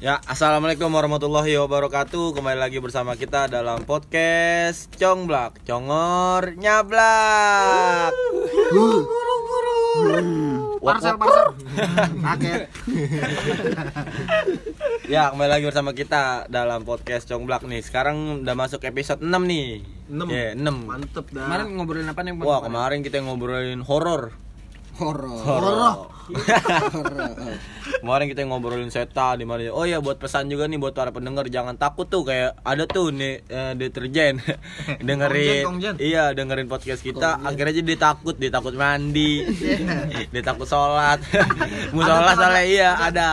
Ya, assalamualaikum warahmatullahi wabarakatuh. Kembali lagi bersama kita dalam podcast Congblak, Congor Nyablak. Parcel parcel. Paket. Ya, kembali lagi bersama kita dalam podcast Congblak nih. Sekarang udah masuk episode 6 nih. Enam. Ya, 6. Mantep dah. Kemarin ngobrolin apa nih? Wah, kemarin kita ngobrolin horor. Horor. Horor. Kemarin kita ngobrolin setan di mana. Oh ya buat pesan juga nih buat para pendengar jangan takut tuh kayak ada tuh nih eh, deterjen dengerin Kongjen, kongjen. iya dengerin podcast kita akhirnya jadi takut dia takut mandi dia takut sholat mau sholat soalnya iya ada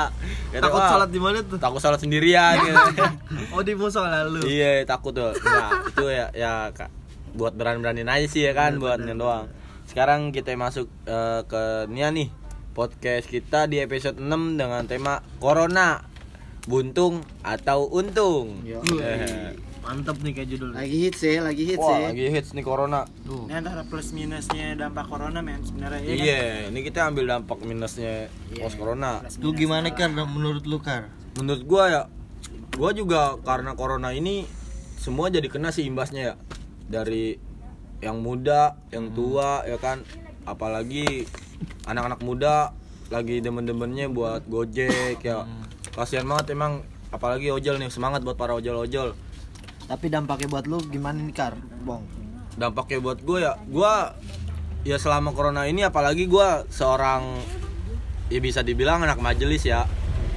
Kata, Takut "Wah, sholat di mana tuh? takut sholat sendirian gitu. Oh di musola lu. iya takut tuh nah itu ya ya Kak, buat berani-beraniin aja sih ya kan buat yang doang sekarang kita masuk eh, ke Nia nih podcast kita di episode 6 dengan tema Corona buntung atau untung Yo. Eh, Mantep nih kayak judul. Lagi hits ya, lagi hits wah ya. lagi hits nih Corona Tuh. Ini antara plus minusnya dampak corona men sebenarnya ya iya ini kita ambil dampak minusnya post Corona Lu gimana kan menurut lu Kar? menurut gua ya gua juga karena corona ini semua jadi kena sih imbasnya ya dari yang muda yang tua ya kan apalagi anak-anak muda lagi demen-demennya buat gojek ya kasihan banget emang apalagi ojol nih semangat buat para ojol-ojol Tapi dampaknya buat lu gimana nih, Kar? Bong. dampaknya buat gue ya gua ya selama corona ini apalagi gua seorang ya bisa dibilang anak majelis ya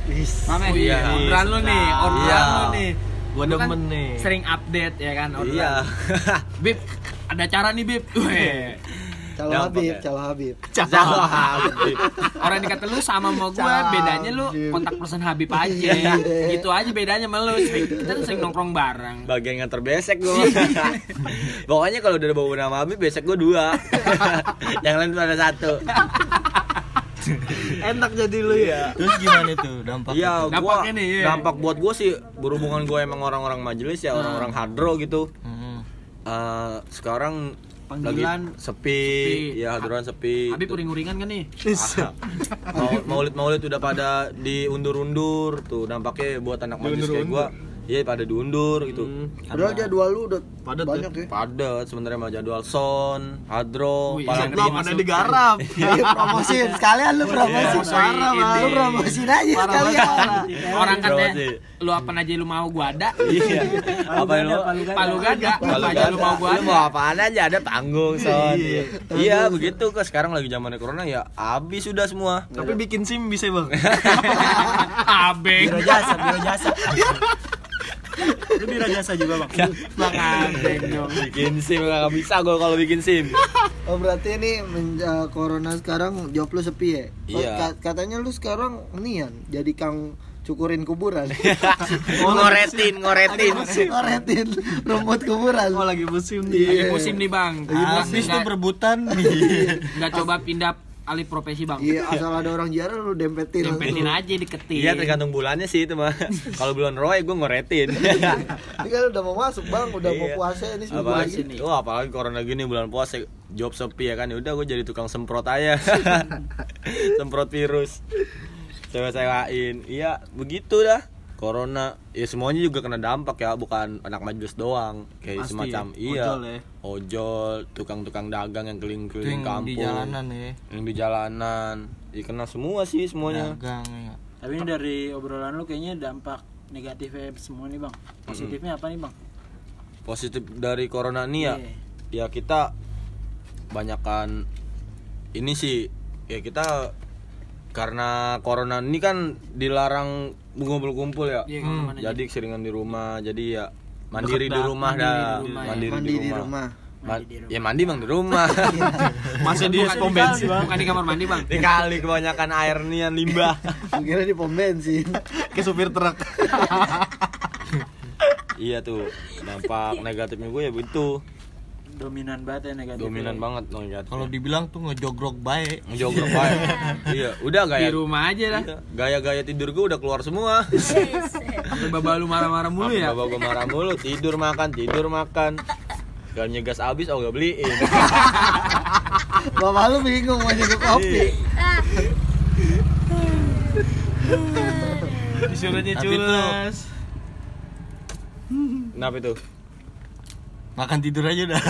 Wis. Pamer Iya. iya. Orderan lu nih, orderan Iya. lu nih. Gua kan demen nih. Sering update ya kan orderan. iya Bib, ada cara nih Bib. Weh. Calo Dampak Habib, ya. calo Habib. Jauh Habib. Orang dikata lu sama sama gua, Cam. bedanya lu kontak person Habib aja. gitu aja bedanya sama lu. Sering- Kita tuh sering nongkrong bareng. bagian yang terbesek gue pokoknya kalau udah bawa nama Habib besek gue dua yang lain tuh ada satu Enak jadi lu ya. Terus gimana tuh dampak? iya gua Dampaknya nih, iya. dampak buat gue sih berhubungan gue emang orang-orang majelis ya orang-orang hadro gitu Eh, sekarang Panggilan lagi sepi, sepi. ya hadroan sepi. Habib uring-uringan kan nih? Ah, mau- maulid-maulid udah pada diundur-undur. Tuh dampaknya buat anak majelis kayak gue iya pada diundur gitu Padahal jadwal lu udah Padat banyak ya. padat sebenarnya sama jadwal son hadro iya, Lu pada digarap. Iya, promosiin sekalian lu. Iya, Parah, ini. Bang. Lu promosiin aja Parah sekalian. Orang Promosi. katanya lu apa aja lu mau gua ada. iya apa lu Palu gada, Kalau apa aja lu mau gua lu mau ada. apaan aja ada panggung son iya begitu kok sekarang lagi zamannya corona ya habis sudah semua Tapi bikin SIM bisa, Bang. Abeng. jasa, biro jasa. Lu biro jasa juga, Bang. Bang Abeng dong. bikin sim nggak bisa gue kalau bikin sim Oh berarti ini men- eh, corona sekarang job lu sepi ya? Oh, Iya. ka- katanya lu sekarang nian jadi kang cukurin kuburan. ngoretin ngoretin Ngoretin rumput kuburan. Oh, lagi musim Lagi nih. musim nih bang. Habis tuh berebutan nih. Nggak coba pindah alih profesi bang. Iya, asal ada orang jarang lu dempetin. Dempetin aja deketin. iya tergantung bulannya sih itu mah kalau bulan roy gue ngoretin Ini kan udah mau masuk bang, udah mau Iya. puasa ini seminggu apalagi lagi. wah apalagi corona gini bulan puasa job sepi ya kan ya udah gue jadi tukang semprot aja semprot virus sewa-sewain iya begitu dah corona ya semuanya juga kena dampak ya bukan anak majelis doang kayak Pasti, semacam ya. iya Ojol ya. ojol tukang-tukang dagang yang keliling-keliling kampung di jalanan ya. yang di jalanan ya kena semua sih semuanya Dagang ya. Tapi ini dari obrolan lu kayaknya dampak negatifnya semua nih bang. Positifnya apa nih bang? positif dari corona ini ya Iya. ya kita banyakan ini sih ya kita karena corona ini kan dilarang ngumpul-kumpul ya Iya, ke mana-mana jadi seringan di rumah jadi ya mandiri di dah, rumah mandiri dah di rumah, ya. mandiri Mandi di rumah. Ma- ya mandi bang di rumah Masih di pom bensin. Bukan di kamar mandi bang. dikali kebanyakan air nih yang limbah Kira di pom bensin. Kayak supir truk. iya tuh dampak negatifnya gue ya begitu Dominan banget ya negatif. dominan banget negatif Kalau dibilang tuh ngejogrok baik. ngejogrok baik iya udah Di gaya rumah aja lah. Iya, gaya-gaya tidur gue udah keluar semua Sampai baba lu marah-marah mulu ya. Bapak gue marah mulu, tidur makan, tidur makan. Gak nyegas abis, oh gak beliin. Bapak lu bingung mau nyeduh kopi. Disuruhnya Tapi tuh- culas. Kenapa itu? Makan tidur aja udah.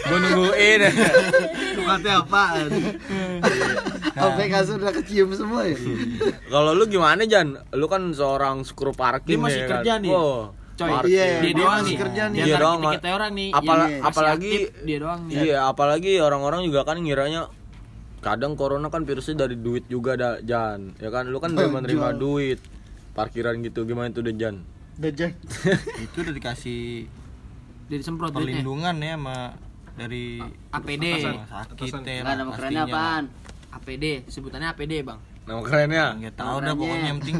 Gue nungguin. Tempatnya apaan? Sampai kasur udah kecium semua ya? Kalau lu gimana Jan? Lu kan seorang skru parkir Dia masih ya kerja kan? nih. Oh, Coy, parkir. Iya, dia dia doang masih nih. kerja nih. Di Dia doang, kita, orang nih. Masih apalagi- dia doang nih. Iya, apalagi orang-orang juga kan ngiranya kadang corona kan virusnya dari duit juga dah Jan. Ya kan lu kan terima Jual. duit. Parkiran gitu gimana tuh deh Jan? Udah Jan. itu udah dikasih Dia disemprot duitnya. perlindungan ya sama dari APD. sakit ya Enggak nama kerennya apaan? APD, sebutannya APD, Bang. Nama kerennya? Nggak tahu dah pokoknya yang penting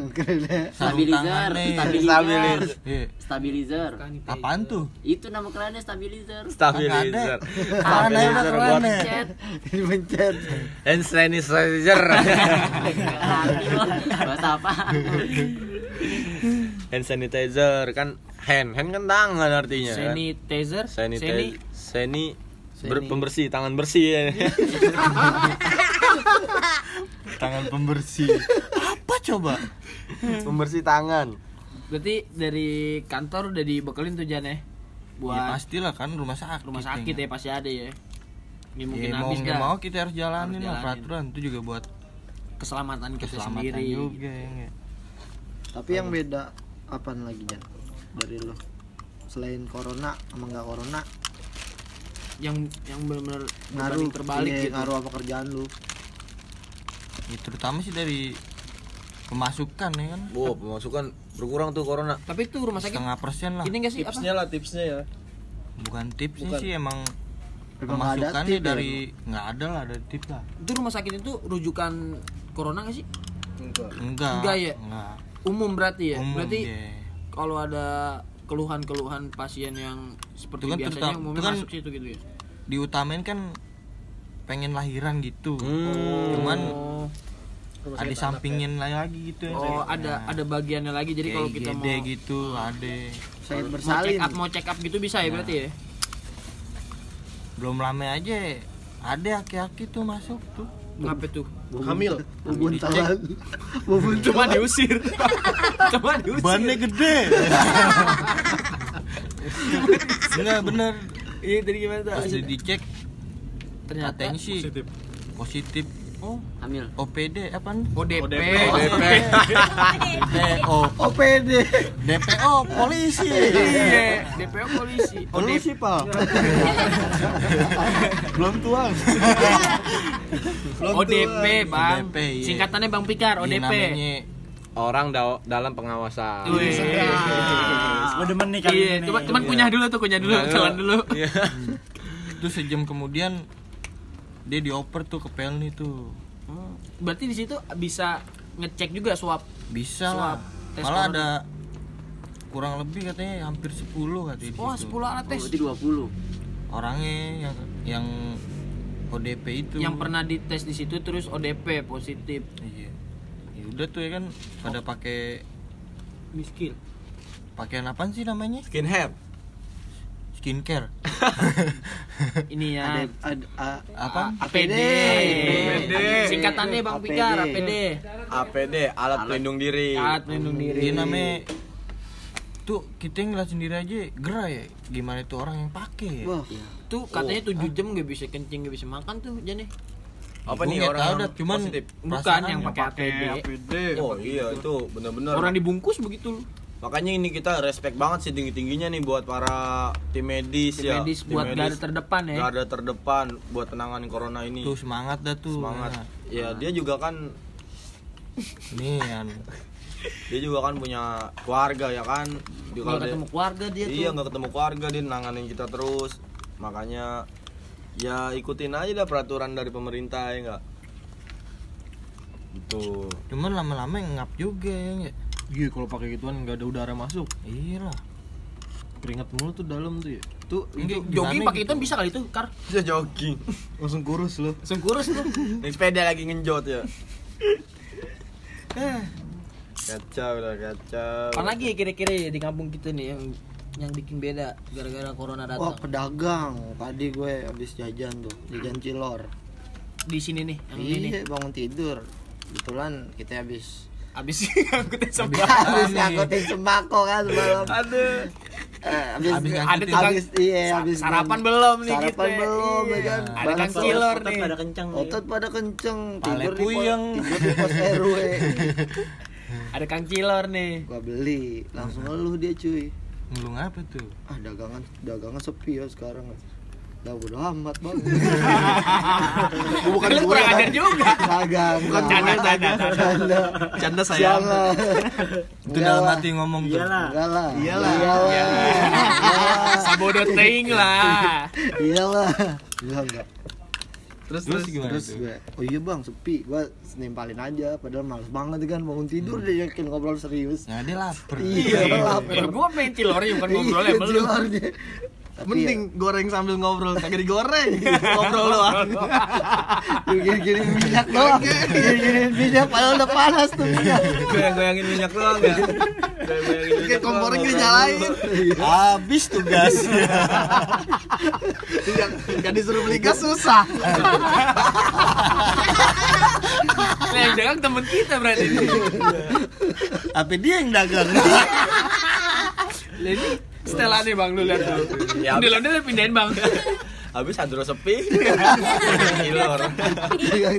Stabilizer, stabilizer. Iya. Stabilizer. Apaan tuh? Itu nama kerennya stabilizer. Stabilizer. Stabilizer keren buat ya. Chat. Dipencet. hand sanitizer. Bahasa apa? hand sanitizer kan hand, hand kan tangan artinya kan. Sanitizer, Sanitizer. Seni, Seni ber- pembersih, tangan bersih ya. Tangan pembersih. Apa coba? pembersih tangan. Berarti dari kantor udah dibekelin tuh Jan ya? Ya Buat pastilah kan rumah sakit. rumah sakit ya pasti ada ya. Ini mungkin Ya, mau habis mau kita harus jalanin Harus lah jalanin. peraturan itu juga buat keselamatan kita keselamatan sendiri. juga ya? Tapi yang beda apaan lagi Jan? Dari lo selain corona sama nggak corona Yang yang benar-benar ngaruh terbalik iya, gitu. ngaruh apa kerjaan lu Ya, terutama sih dari pemasukan ya kan Wow, pemasukan berkurang tuh corona. Tapi itu rumah sakit setengah persen lah ini enggak sih apa? lah, tipsnya ya. bukan tipsnya sih emang pemasukannya ya, dari nggak ada lah ada tip lah Itu rumah sakit itu rujukan corona nggak sih? enggak Enggak ya? enggak Umum berarti ya? Umum, berarti iya. kalau ada keluhan-keluhan pasien yang seperti Itu kan biasanya terutama- umumnya itu kan- masuk situ gitu ya. diutamain kan pengen lahiran gitu Hmm. cuman Oh, ada sampingin lagi gitu ya oh ada ada bagiannya lagi jadi kalau kita mau gitu ada saya mau check bersalin up mau check up gitu bisa ya berarti ya? belum lama aja ada aki-aki tuh masuk tuh Kenapa tuh? hamil. Bubun talan. Bubun Cuma diusir. Cuma diusir. bannya gede. Enggak bener. Iya tadi gimana tuh? pas dicek Ternyata sih positif, oh Oh, OPD apa ODP. ODP. DPO OPD DPO polisi Iya, DPO polisi. polisi pak belum tuang ODP, Bang. ODP, iya. Singkatannya Bang Pikar, Iya, ODP. namanya Orang da- dalam pengawasan. Wih. Gue demen nih kali Iya, ini. cuman cuman kunyah dulu tuh, kunyah dulu, telan dulu. Iya. itu sejam kemudian dia dioper tuh ke Pelni tuh Oh, Berarti di situ bisa ngecek juga swab. bisa Swab, lah tes malah ada kurang lebih katanya hampir 10 katanya di Wah, situ. 10 alat tes. Berarti 20. orangnya yang yang ODP itu Yang pernah dites di situ terus ODP positif. iya ya udah tuh ya kan pada pakai Miskin. pakaian apa sih namanya Skinhead. Skincare Ini ya. ada ada a- apa APD. APD. Singkatannya Bang APD. Pikar, APD. APD, alat pelindung diri. Alat pelindung diri. dia namanya tuh kita yang ngeliat sendiri aja gerah ya gimana itu orang yang pakai ya wah Tuh katanya 7 jam gak bisa kencing, gak bisa makan tuh Jane. Apa nih orang tahu yang dah, cuman? Bukan yang pakai APD. Oh iya itu benar-benar. Orang dibungkus begitu. Makanya ini kita respect banget sih tinggi-tingginya nih buat para tim medis Tim ya. medis Tim buat garda terdepan ya. Garda terdepan buat penanganan corona ini. tuh semangat dah tuh Semangat. Nah, Ya dia juga kan nih kan dia juga kan punya keluarga ya kan. Dia Kalau kalau dia- ketemu keluarga dia tuh. Iya nggak ketemu keluarga dia nanganin kita terus. Makanya ya ikutin aja dah peraturan dari pemerintah ya enggak. Gitu. cuman lama-lama ngap juga ya? Iya kalau pakai gituan nggak ada udara masuk. iya lah Keringat mulu tuh dalam tuh ya. tuh Enggak, Jogging gimana pakai itu bisa kali tuh, Kar. Bisa jogging. Langsung kurus lo. Langsung kurus tuh. Naik sepeda lagi ngenjot ya. kacau lah kacau. Apa lagi ya kira-kira ya di kampung kita nih yang yang bikin beda gara-gara corona wah datang. pedagang tadi gue habis jajan tuh jajan cilor Di sini nih, yang ini. iya bangun tidur kebetulan kita habis Abis ngangkutin sembako. habis ngangkutin sembako kan semalam Aduh. Eh, habis Habis Ada ngangkutin. tukang habis iya habis sarapan belum nih sarapan kita. belum ya Iya. kan Ada cilor Otot nih. pada kencang nih. otot pada kenceng Pale tidur di tidur di pos RW Ada kang cilor nih. gua beli langsung ngeluh dia cuy Ngelung apa tuh? ah dagangan dagangan sepi ya sekarang Lah bodo amat bang Bukan kurang ajar juga. Kagak Bukan canda canda canda. Canda. Jangan Itu dalam hati ngomong tuh. Iyalah. Iyalah. Iyalah Sabodo teing lah. Iyalah Enggak enggak Terus terus gimana Terus gue, oh iya bang sepi Gue nempalin aja Padahal males banget kan bangun tidur dia yakin ngobrol serius Nah, dia lapar. Iya lapar Ya gua pengen cilornya bukan ngobrolnya sama lu. Tapi Mending goreng sambil ngobrol, kagak digoreng. ngobrol doang. ya, gini minyak doang Gini minyak padahal udah panas tuh minyak Goyang-goyangin minyak doang ya. Goyang-goyangin minyak Kayak kompornya ngobrol. dinyalain. Habis tugas. Yang gak disuruh beli gas susah. Nah, yang dagang temen kita berarti. Apa dia yang dagang? Lah setelan nih bang lu lihat tuh. Ya, Ondel-ondel pindahin bang. Habis Andro sepi.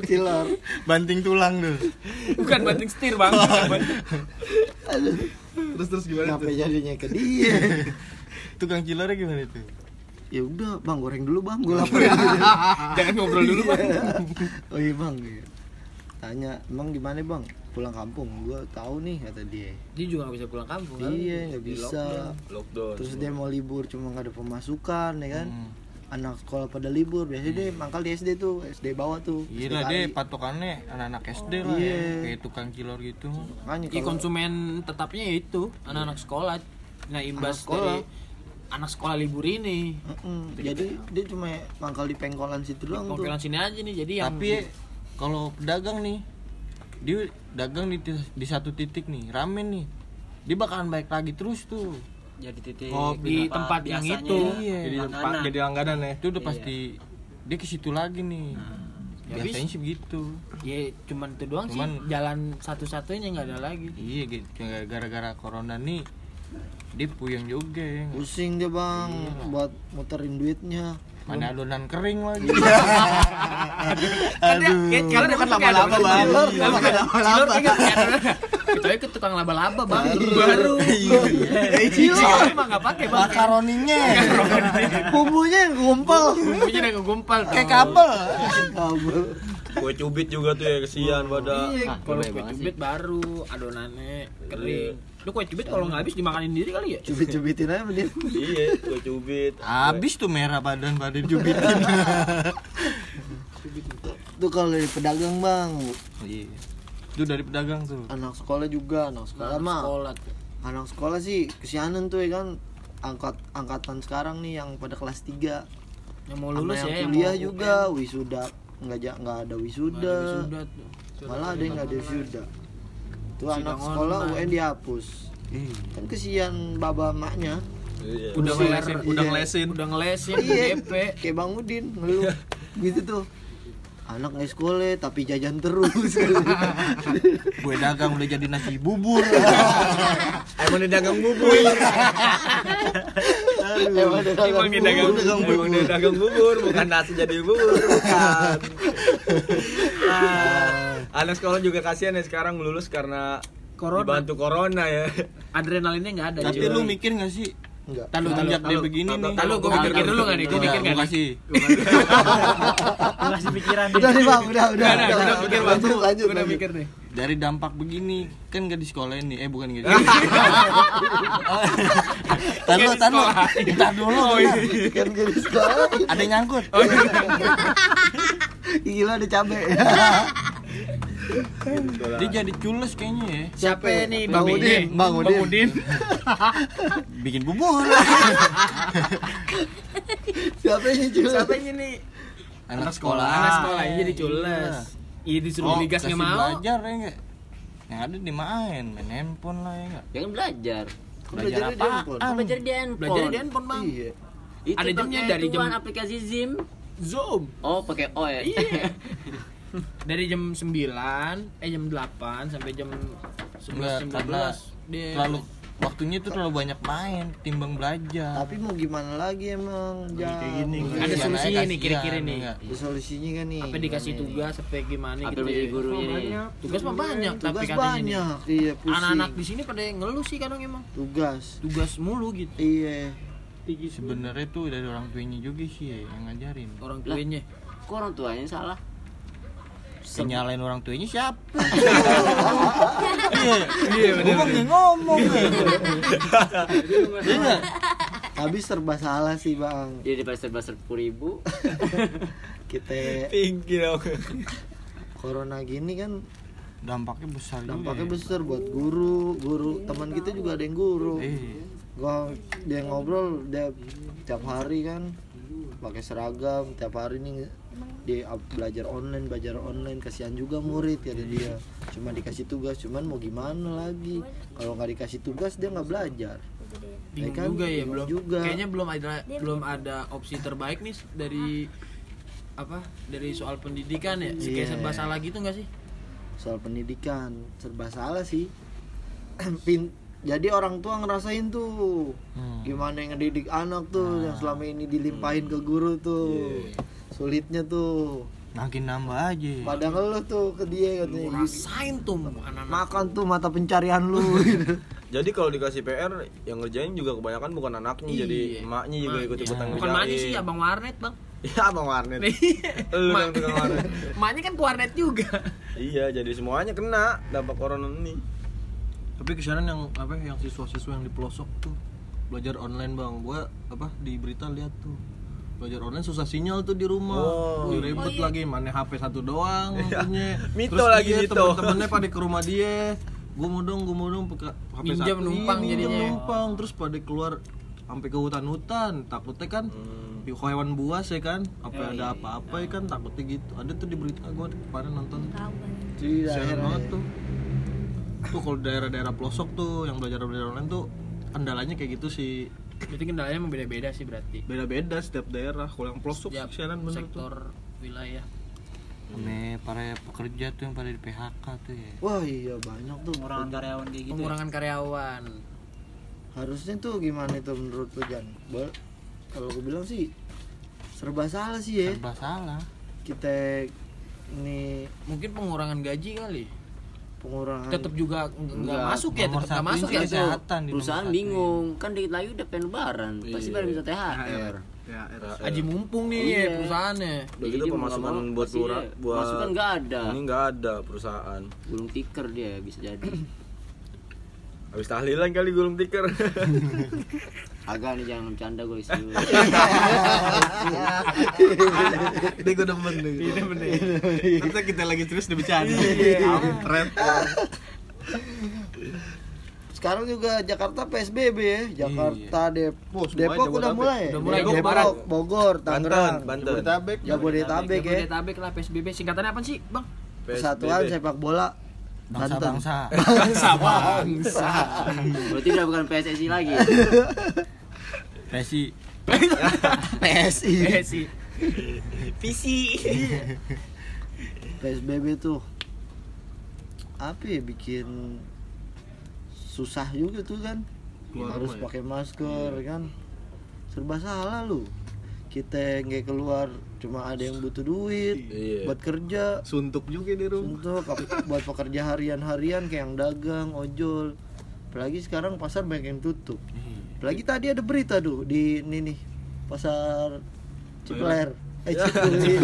Cilor Banting tulang tuh. Bukan banting setir bang. Terus terus gimana Kenapa jadinya ke dia Tukang cilornya gimana tuh? Ya udah bang goreng dulu bang Gue lapar Jangan ngobrol dulu bang. Oh iya bang iya. Tanya emang gimana bang Pulang kampung Gue tahu nih kata dia Dia juga gak bisa pulang kampung kan? Iya nggak bisa Lockdown. Terus dia mau libur cuma nggak ada pemasukan ya kan Hmm. Anak sekolah pada libur Biasanya dia mangkal di SD tuh SD bawah tuh Iya SD lah deh patokannya anak-anak SD lah Iya. ya. Kayak tukang cilor gitu. Makanya Iya kalau- konsumen tetapnya ya itu anak-anak sekolah. Nah imbas Anak sekolah. dari anak sekolah libur ini. Mm-mm. Jadi dia cuma mangkal di pengkolan situ doang tuh Pengpilan sini aja nih jadi yang Tapi ya, kalau pedagang nih, dia dagang di, di satu titik nih, rame nih. Dia bakalan baik lagi terus tuh. Jadi titik Oh, di tempat yang itu. Iya. Jadi langganan. jadi langganan ya. Itu udah pasti dia ke situ lagi nih. Ya, Biasanya sih begitu. ya cuman itu doang Cuman- sih jalan satu-satunya nggak ada lagi. Iya gitu. Gara-gara corona nih dia puyeng juga ya. Pusing dia bang Buat muterin duitnya Mana adonan kering lagi. Kan dia, kayak cilor bukan emang kayak laba-laba, Bang. cilor. Iya, laba-laba. Kecuali ke tukang laba-laba bang, baru. Iya. Cilor mah nggak pakai bang. Makaroninya Bumbunya yang gumpal Bumbunya udah ngegumpal. kayak kabel. Kabel Kue cubit juga tuh ya kesian pada. Iya, Ah, kalau kue cubit baru adonannya kering. Lu kue cubit kalau nggak habis dimakanin diri kali ya? Cubit-cubitin aja sama dia Iya, kue cubit. Habis tuh merah badan badan jubitin. Tuh kalau dari pedagang bang Iya. Itu dari pedagang tuh. Anak sekolah juga Anak sekolah mah Sekolah tuh. Anak sekolah sih kesianan tuh ya kan angkat angkatan sekarang nih yang pada kelas 3 Yang mau sama lulus yang ya, yang kuliah mau juga wisuda nggak nggak ada wisuda, ada wisuda malah ada yang nggak ada wisuda Sidang anak sekolah online. UN dihapus Iya. kan kesian baba maknya Iya. Udah ngelesin, udah Iya. ngelesin. Udah ngelesin, iya DP. kayak Bang Udin ngeluh gitu tuh anak nggak sekolah tapi jajan terus Gue dagang udah jadi nasi bubur. Emang dagang bubur. emang dia dagang Emang dia dagang bubur. Emang dia dagang bubur, bukan nasi jadi bubur, bukan. Ah, anak sekolah juga kasihan ya sekarang lulus karena Corona. dibantu corona ya. Adrenalinnya nggak ada. Tapi lu mikir gak sih? Enggak. Tahu, tahu, tahu. begini nih. Tahu, gue mikir dulu nggak nih? Gue mikir nggak Gua nih? kasih. Lu kasih pikiran udah nih bang udah udah Udah, mikir bang. lanjut lanjut Udah mikir nih. Dari dampak begini kan gak di sekolah ini. Eh bukan gitu. Tar dulu, tar dulu. Tar dulu. kan gue di sekolah Ada yang nyangkut. gila ada cabe Dia jadi cules kayaknya ya. Siapa nih? Bang Bang Udin, Bang Udin. Bikin bubur. siapa ini cuy Siapa ini nih? Anak sekolah. Anak sekolah ini jadi cules. Iya disuruh beli gas kasih nggak mau. belajar ya enggak? Yang ada di main, main handphone lah ya enggak? Jangan belajar. belajar di handphone Kan belajar di handphone. Belajar di handphone bang. iya Itu Ada jamnya dari jam- aplikasi Zoom. Zoom. Oh, pakai O ya. Iya. dari jam 9 eh jam 8 sampai jam 11 Enggak, jam karena 12 dia terlalu waktunya itu terlalu banyak main timbang belajar. Tapi mau gimana lagi emang Jam? kayak gini, ada solusinya nih kira-kira nih. Ada solusinya kan nih? Apa dikasih gimana tugas apa gimana Apa gitu menjadi ya. gurunya nih? tugas mah banyak tapi tugas katanya nih. banyak iya pusing. anak-anak di sini pada ngeluh sih kadang emang. Tugas. Tugas mulu gitu. Iya. Sebenarnya tuh dari orang tuanya juga sih ya, yang ngajarin. Orang tuanya. Kok orang tuanya salah? Yang nyalain orang tuanya siapa Iya benar. ngomong tapi serba salah sih bang Dia daripada serba sepuluh ribu. kita Tinggi dong. corona gini kan dampaknya besar juga dampaknya ya. besar buat guru guru teman kita juga ada yang guru Iya. gua dia ngobrol dia tiap hari kan pakai seragam tiap hari nih dia up- belajar online belajar online kasihan juga murid kata dia. Cuma dikasih tugas cuman mau gimana lagi? Kalau nggak dikasih tugas dia nggak belajar. Bingung kan? juga ya belum juga. kayaknya belum ada belum ada opsi terbaik nih dari apa? Dari soal pendidikan ya? Kayak Iya. serba salah gitu nggak sih? Soal pendidikan serba salah sih. Pin- jadi orang tua ngerasain tuh Hmm. gimana yang ngedidik anak tuh yang selama ini dilimpahin ke guru tuh sulitnya tuh makin nambah aja pada ngeluh tuh ke dia katanya rasain tuh anak-anak makan tuh mata pencarian lu gitu. Jadi kalau dikasih PR yang ngerjain juga kebanyakan bukan anaknya Iya. jadi emaknya juga ikut ikutan bukan maknya sih abang warnet bang Iya abang warnet. Lu yang tukang warnet. maknya kan ke warnet juga Iya jadi semuanya kena dampak corona ini. Tapi kesianan yang apa yang siswa-siswa yang di pelosok tuh belajar online bang, gua apa di berita lihat tuh belajar online susah sinyal tuh di rumah, Oh. Ribet lagi, mana HP satu doang punya. Mito lagi, dia mito. temen-temennya pada ke rumah dia, gua mau dong, gua mau dong pakai HP Minjem satu. numpang Iya, jadinya. numpang, terus pada keluar sampai ke hutan-hutan, takutnya kan di hewan buas ya kan, apa ada apa-apa ya kan takutnya gitu. Ada tuh di berita gua kemarin nonton. Daerah banget tuh. Tuh kalau daerah-daerah pelosok tuh yang belajar belajar online tuh kendalanya kayak gitu sih. berarti kendalanya emang beda-beda sih berarti Beda-beda setiap daerah. Kalau yang pelosok Setiap siaran bener tuh. sektor wilayah Ame para pekerja tuh yang pada di PHK tuh ya wah iya banyak tuh Pengurangan karyawan kayak gitu. ya. pengurangan karyawan harusnya tuh gimana itu menurut lu Jan kalau gue bilang sih serba salah sih ya serba salah kita ini mungkin pengurangan gaji kali pengurangan tetap juga nggak Enggak. masuk ya tetap nggak masuk ya kesehatan Perusahaan bingung, kan dikit lagi udah pengen lebaran, pasti pada minta THR. Ya, era. Haji mumpung nih Iya. perusahaannya Udah gitu pemasukan buat lurah dia- buat pemasukan nggak ada. Ini nggak ada perusahaan. Gulung tiker dia bisa jadi. Habis tahlilan kali gulung tikar. Agak nih jangan bercanda gue. Ini gue demen nih. Ini demen nih. Nanti kita lagi terus dibicara. Kampret. sekarang juga Jakarta PSBB ya Jakarta Dep Oh, semuanya Depok udah mulai Udah mulai, Depok Barat. Bogor Tangerang Banten. Jabodetabek. Jabodetabek ya Jabodetabek lah PSBB singkatannya apa sih bang Persatuan. Sepak Bola Banten. bangsa-bangsa bangsa bangsa Berarti udah bukan PSSI lagi. Pesi PSI eh sih visi PSBB tuh apa ya bikin susah juga tuh kan. Keluar harus ya? pakai masker kan. Serba salah lu. Kita nggak keluar cuma ada yang butuh duit Iya. buat kerja. Suntuk juga di rumah. untuk ap- buat pekerja harian-harian kayak yang dagang ojol. Apalagi sekarang pasar banyak yang tutup apalagi tadi ada berita tuh di ini nih pasar Cipler eh Cipuli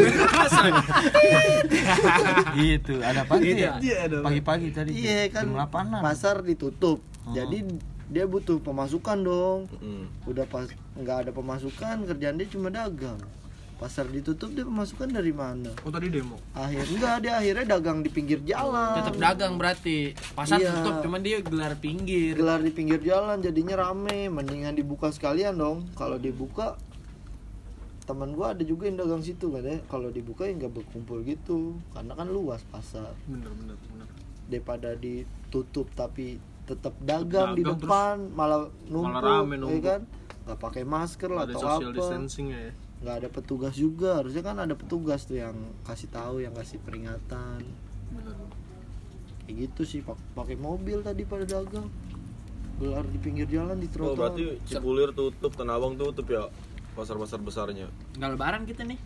gitu ada apa sih? Ya Iya, ada. pagi-pagi tadi iya kan jam 8 pasar ditutup. Jadi dia butuh pemasukan dong. Udah pas nggak ada pemasukan kerjaan dia cuma dagang pasar ditutup dia pemasukan dari mana? Oh tadi demo. akhir enggak dia akhirnya dagang di pinggir jalan. Tetap dagang berarti. Pasar Iya. tutup cuman dia gelar pinggir. Gelar di pinggir jalan jadinya rame. Mendingan dibuka sekalian dong. Kalau dibuka teman gua ada juga yang dagang situ katanya. Kalau dibuka ya nggak berkumpul gitu. Karena kan luas pasar. Bener bener bener. daripada ditutup tapi tetap dagang, di Dagang terus depan malah numpuk malah rame ya numpuk. kan? Nggak pakai masker lah Ada atau social apa. distancing ya. Nggak ada petugas juga harusnya kan ada petugas tuh yang kasih tahu yang kasih peringatan kayak gitu sih pak- pakai mobil tadi pada dagang gelar di pinggir jalan di Oh, trotoar berarti Cipulir tutup, Tanah Abang tutup ya pasar-pasar besarnya. Nggak lebaran kita nih.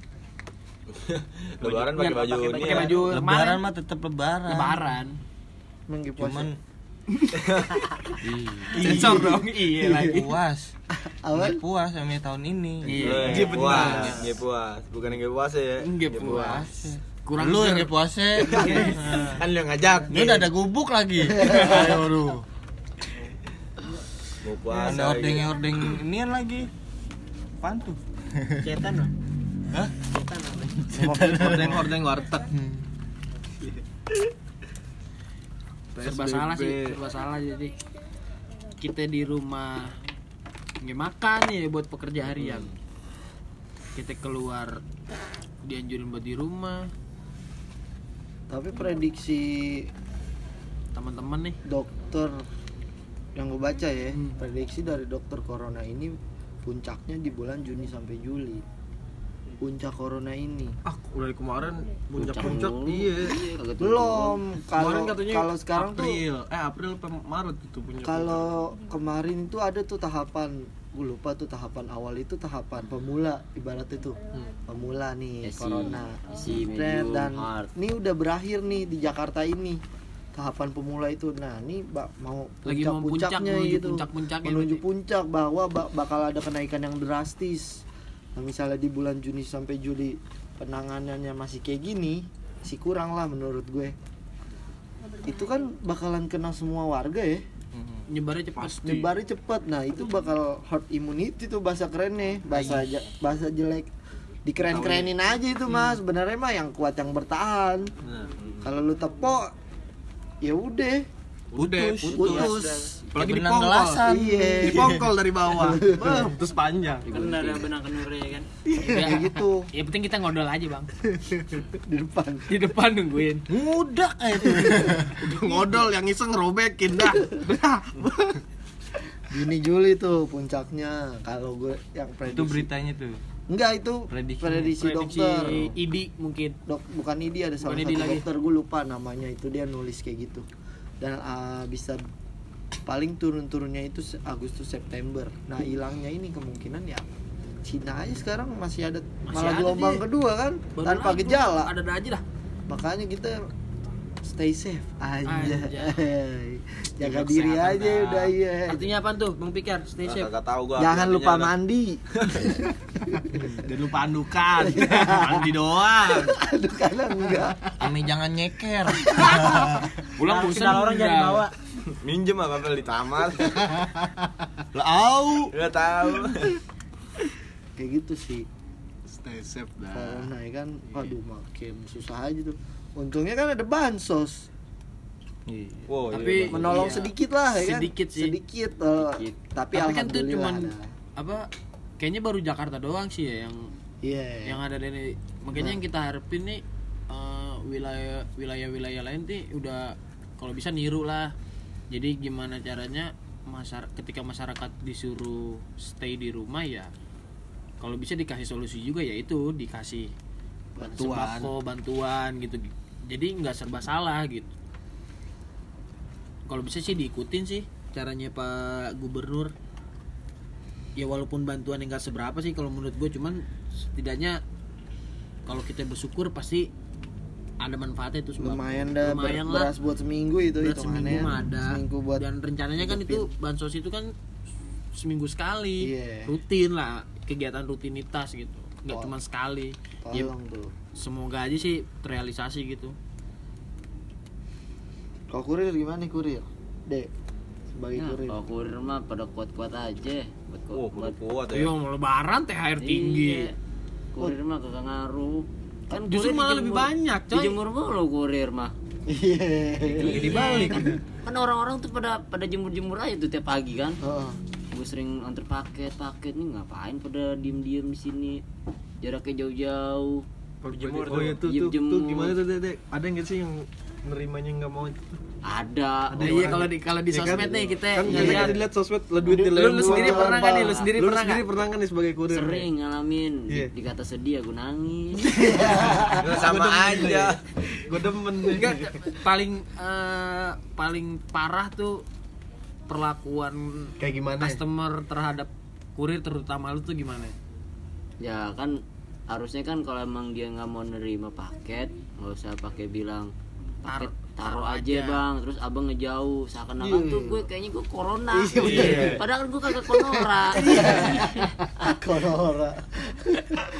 Lebaran pakai baju ini. Pakai ya. baju lebaran mah tetap lebaran Lebaran. Cuman Sensor dong. Iya lagi. puas Awan? Nggak puas sama tahun ini Iya. Eh, Iya, puas, nggak puas, bukan yang nggak puas ya. Nggak puas. Kurang lu yang nggak puasa Kan lu yang ngajak. ini udah ada gubuk lagi ayo lu Mau puasa. ada ordeng ordeng inian lagi apaan tuh Cetan loh. Hah? Cetan apa? Hordeng-hordeng warteg. Serba salah sih, serba salah jadi kita di rumah nggak makan ya buat pekerja harian. Kita keluar dianjurin buat di rumah Tapi prediksi teman-teman nih dokter yang gue baca ya, Hmm. prediksi dari dokter corona ini puncaknya di bulan Juni sampai Juli. Puncak corona ini. Ah, udah dari kemarin puncak-puncak mulu. iya. kagak turun. Belum. Kalau Kemarin katanya kalau sekarang tuh April. Eh, April Maret itu puncak. kalau kemarin itu ada tuh tahapan gue lupa tuh tahapan awal itu tahapan pemula ibarat itu pemula nih Esi, corona esi, Trend, medium, dan hard. ini udah berakhir nih di Jakarta ini tahapan pemula itu nah ini ba- mau Lagi mau puncak, puncak-puncaknya menuju gitu puncak-puncaknya menuju puncak bahwa ba- bakal ada kenaikan yang drastis nah misalnya di bulan Juni sampai Juli penanganannya masih kayak gini sih kurang lah menurut gue. Itu kan bakalan kena semua warga ya. Nyebarnya cepat. nyebarnya cepet. Nah itu bakal herd immunity tuh bahasa kerennya. Bahasa ja- bahasa jelek. Dikeren kerenin aja itu mas. Sebenarnya mah yang kuat yang bertahan. Kalau lu tepok ya udah Udah, Putus. putus. Apalagi benang dipongkol. gelasan. iya Dipongkol dari bawah. Terus panjang. Kan ada benang kenure kan. kayak gitu Ya penting kita ngodol aja bang di depan di depan nungguin. mudah kayak itu Udah ngodol yang iseng robekin dah. Juni Juli tuh puncaknya kalau gue yang prediksi itu beritanya tuh enggak itu Prediksi. prediksi, Prediksi dokter ID mungkin. dok bukan ini ada salah Bukan satu lagi. dokter gue lupa namanya itu dia nulis kayak gitu dan ah, bisa paling turun-turunnya itu Agustus September nah hilangnya ini kemungkinan ya Cina aja sekarang masih ada Masih malah ada gelombang dia. kedua kan Baru tanpa gejala Ada ada aja dah. makanya kita stay safe aja Anjay. jaga diri aja dah. udah iya Artinya apa tuh, Bang Pikar? Stay Nah, safe. kagak tahu gua. jangan lupa mandi Dan lupa andukan. Mandi doang. aduh karena enggak Ame jangan nyeker Pulang Nah, bosan orang jangan udah. dibawa. Minjem apa apel di taman. lah au Enggak tahu. kayak gitu sih Stay safe dah. corona ya kan waduh makin susah aja tuh untungnya kan ada bansos Wow, Tapi- iya, menolong Iya. sedikit lah ya kan Sedikit sih. sedikit, eh, Sedikit. tapi, Tapi kan alhamdulillah cuman ada. apa? Kayaknya baru Jakarta doang sih ya yang iya yang ada dari makanya yang kita harapin nih eh, wilayah wilayah-wilayah lain nih udah kalau bisa niru lah jadi gimana caranya masyarakat ketika masyarakat disuruh stay di rumah ya kalau bisa dikasih solusi juga ya itu dikasih Bantuan. sembako bantuan gitu jadi nggak serba salah gitu. Kalau bisa sih diikutin sih caranya Pak Gubernur. Ya walaupun bantuan yang nggak seberapa sih kalau menurut gue cuman setidaknya kalau kita bersyukur pasti ada manfaatnya itu sembako. lumayan dah ber- lumayan lah. beras buat seminggu itu hitungannya. seminggu ada. Seminggu buat dan rencananya kan itu bansos itu kan seminggu sekali. Iya. rutin lah kegiatan rutinitas gitu. Nggak Oh. cuma sekali. Ya, tolong tuh semoga aja sih terrealisasi gitu kalau kurir gimana nih kurir dek sebagai Ya, kurir kalau kurir mah pada kuat-kuat aja buat Oh, buat kuat ya. Iya, mau lebaran THR tinggi. Iya. Kurir mah kagak ngaruh. Kan Justru malah lebih banyak, coy. Dijemur mulu kurir mah. iya dibalik. kan orang-orang tuh pada pada jemur-jemur aja tuh tiap pagi kan. Heeh. Gue sering antar paket, paket nih ngapain pada diem-diem di sini. Jaraknya jauh-jauh. Jemur oh iya tuh, Iya, tuh, tuh. Jemur. gimana tuh Dek? Ada nggak sih yang nerimanya nggak mau? Ada. Iya kalau di kalau di Ya kan? sosmed nih kita kan ya, kita lihat. kan dilihat sosmed lah duit lu, lu sendiri pernah nggak nih? Lu sendiri lu pernah sendiri pernah kan nih sebagai kurir? Sering ngalamin. Di, Iya. dikata sedih aku nangis. Sama aja. gue demen Enggak, paling eh, paling parah tuh perlakuan kayak gimana? customer terhadap kurir terutama lu tuh gimana? ya kan harusnya kan kalau emang dia nggak mau nerima paket nggak usah pakai bilang paket Taruh aja aja. bang terus abang ngejauh seakan-akan Iya. tuh gue kayaknya gue corona padahal kan gue kagak konora Konora.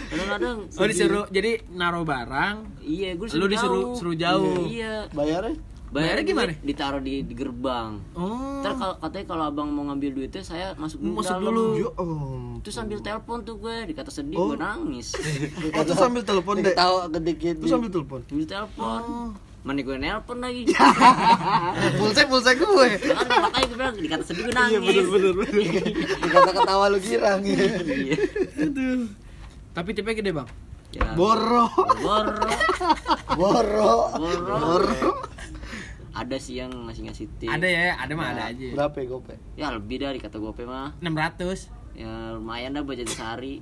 kadang-kadang Oh disuruh jadi naruh barang, iya gue lu disuruh suruh jauh. iya Bayarnya? Bayarnya gimana? ditaruh di, di gerbang Oh. ntar kalau katanya kalau abang mau ngambil duitnya saya masuk dulu Masuk dulu. Yo, terus sambil telepon tuh gue dikata sedih Oh. gue nangis Oh, tuh sambil telepon deh. Tahu kedikit. Tuh sambil telepon. sambil telepon mana gue nelpon lagi Pulsa pulsa gue. Makanya makanya gue bilang dikata sedih gue nangis. Iya bener bener. Dikata ketawa lu girang ya. Iya. Tapi tipnya gede bang. Ya, Boro. Boro. Boro. Boro. Ada sih yang ngasih-ngasih tip. Ada ya, ada mah ada aja. Berapa ya gope? Ya lebih dari kata gope mah. 600 Ya lumayan dah buat jadi sehari.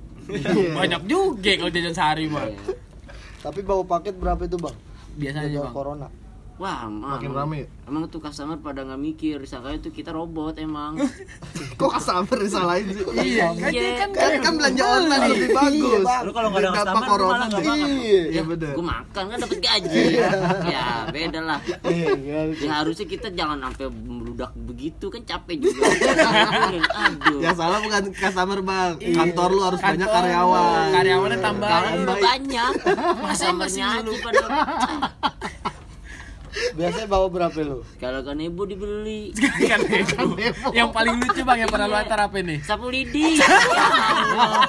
Banyak juga kalau jajan sehari mah. Iya. Tapi bawa paket berapa itu bang? Biasanya bang. corona. Wah, emang, Makin rame ya? Emang tuh customer pada nggak mikir, disangka itu kita robot emang. Kok customer disalahin sih? Iya, kan Iya. kan Kan kan belanja online lebih bagus. Bang. Lu kalau nggak ada customer corona malah makan. Iya. Iya bener. Gue makan kan dapat gaji. ya beda lah. Iya. Ya harusnya kita jangan sampai meludak begitu kan capek juga. Aduh. Ya salah bukan customer bang. Kantor lu harus banyak karyawan. Karyawannya tambah. Tambah banyak. Customernya aja pada Biasanya bawa berapa lu? kalau kan ibu dibeli Kan Nebo. Yang paling lucu bang yang pernah lu antar apa nih? sapu lidi. Ya Allah.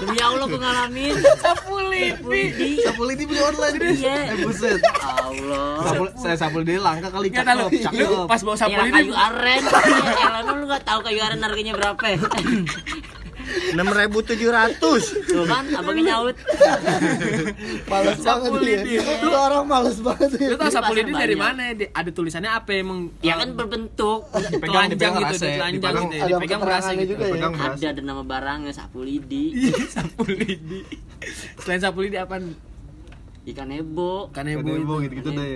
Demi Allah gue ngalamin Sapu lidi. Sapu lidi beli online. Iya. Eh buset. Allah. Sapu, saya sapu lidi langka kali tahu. cakep, Lu pas bawa sapu lidi. kayu aren. Ya lu nggak tahu kayu aren harganya berapa? enam ribu tujuh ratus Tuh kan abangnya nyaut. Males banget dia. Itu orang males banget ya. Lu tau sapu lidi dari mana? Ada tulisannya apa emang? Ya kan berbentuk Dipegang, telanjang dipegang gitu, dipegang- gitu. ya. Dipegang berasa gitu. ya. Ada ada nama barangnya sapu lidi. sapu lidi. Selain sapu lidi apa? Ikan nebo. Kanebo Kanebo itu. gitu-gitu deh.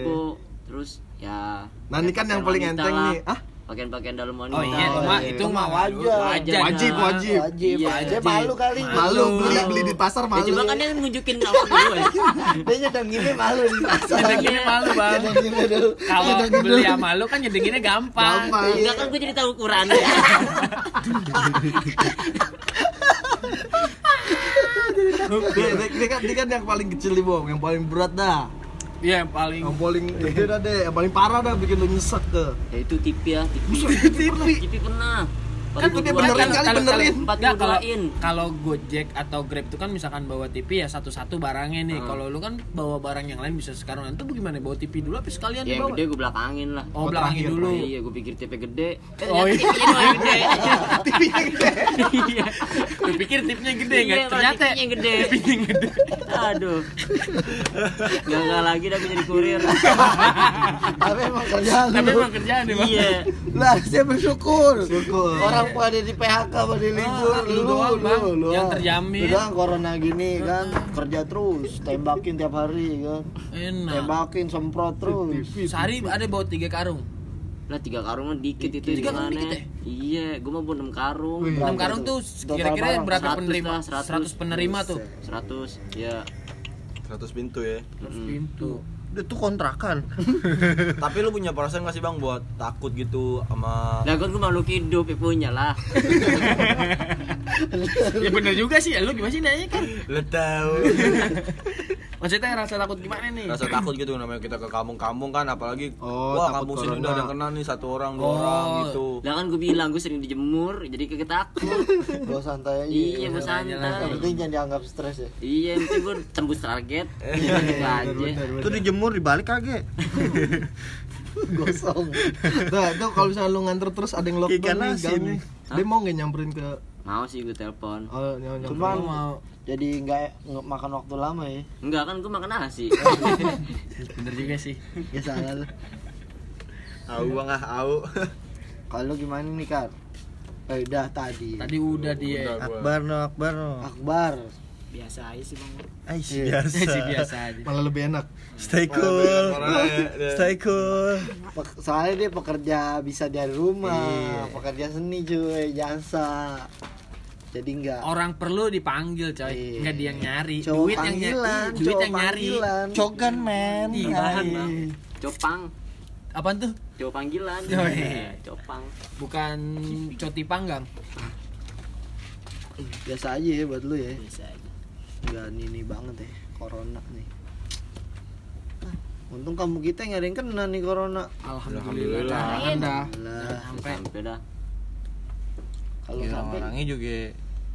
Terus ya Nah, ini kan yang paling enteng nih. Ah, Pakaian-pakaian dalam wanita. Oh iya, Oh, mah iya. itu mah wajar. Wajar. wajib, Mah. wajib. Wajib. Iya, wajib. malu kali. Malu beli beli di pasar Ya, malu. coba kan dia nunjukin apa dulu ya. Dia nyedanginnya malu di pasar. Nyedenginnya malu bang. Kalau beli sama lu kan nyedenginnya gampang. Gampang. Enggak kan gue jadi tahu ukurannya. Dia, dia, dia kan dia kan yang paling kecil nih, Bang. Yang paling berat dah. Iya yang paling Yang paling gede dah deh, yang paling parah dah bikin lu nyesek tuh. ya itu tipi ya, tipi. Tipi. Tipi pernah. Kan tuh dia benerin kali, benerin. empat Nggak, puluh kalau kalau Gojek atau Grab itu kan misalkan bawa TV ya satu-satu barangnya nih. Hmm. Kalau lu kan bawa barang yang lain bisa sekarang itu bagaimana? Bawa TV dulu apa sekalian Ya gede gue belakangin lah. Oh, Oh, belakangin dulu. Iya, gue pikir tipe gede. Eh, Oh, iya. doang gede. Gede. Iya. Pikir tipnya gede Iya, enggak? malah Ternyata tipnya gede. tipnya gede. Aduh. Lagi dah gue jadi kurir. Tapi emang kerjaan Tapi emang kerjaan nih, Bang. Iya. Lah, saya bersyukur. Syukur. Orang pada di PHK pada libur, Ah, lu doang, Bang, lu yang terjamin. Lu doang corona gini kan, kerja terus, tembakin tiap hari kan. Enak. Tembakin semprot terus. Sehari ada bawa tiga karung. Lah tiga karung mah dikit itu Tiga karung dikit ya? Iya, gue mau bawa enam karung. Enam karung tuh? kira-kira berapa 100 penerima? lah, 100. 100 penerima tuh. 100 ya 100 pintu ya. Terus pintu. Itu kontrakan Tapi lu punya perasaan gak sih bang buat takut gitu sama kan gue makhluk hidup ya punya lah. ya bener juga sih, lu gimana sih nanya kan? lu tahu Maksudnya rasa takut gimana nih? rasa takut gitu namanya kita ke kampung-kampung kan apalagi Oh, wah kampung sini udah ada yang kena nih satu orang dua Oh. orang gitu Lah kan gue bilang gue sering dijemur jadi kagak takut. Gua santai aja. iya, gue Yang santai. penting jangan dianggap stres ya. Iya, yang penting gue tembus target. Gitu aja. itu dijemur dibalik kagak Gosong. Nah, itu kalau misalnya lu nganter terus ada yang lockdown nih. Dia mau nggak nyamperin ke Mau sih gue telepon. oh. Cuman Lu mau jadi nggak makan waktu lama ya. Enggak kan gue makan nasi. bener juga sih. Ya salah lu. Au bang ah, au. Kalau gimana nih Kar? Eh, udah tadi. Tadi udah dia. Akbar no, Akbar no. Akbar. Biasa aja sih bang Ais, Iya. biasa. Sih biasa aja. malah lebih enak Stay cool. Stay cool. Soalnya dia pekerja bisa dari rumah, Iya. pekerja seni cuy, jasa. Jadi enggak Orang perlu dipanggil coy, Iya. nggak dia yang nyari. cowok duit yang panggilan, nyari, duit cowok yang nyari. Cogan men. Ih, bahan bang Copang, Apaan tuh? coba panggilan. Oh, iya. Copang. Bukan coti panggang. Biasa aja ya buat lu ya. biasa aja Enggak ini banget ya corona nih. Ah, Untung kamu kita nggak ada yang kena nih corona. Alhamdulillah. Alhamdulillah. Dah. Sampai Sampai dah. kalau Ya, sampai orangnya juga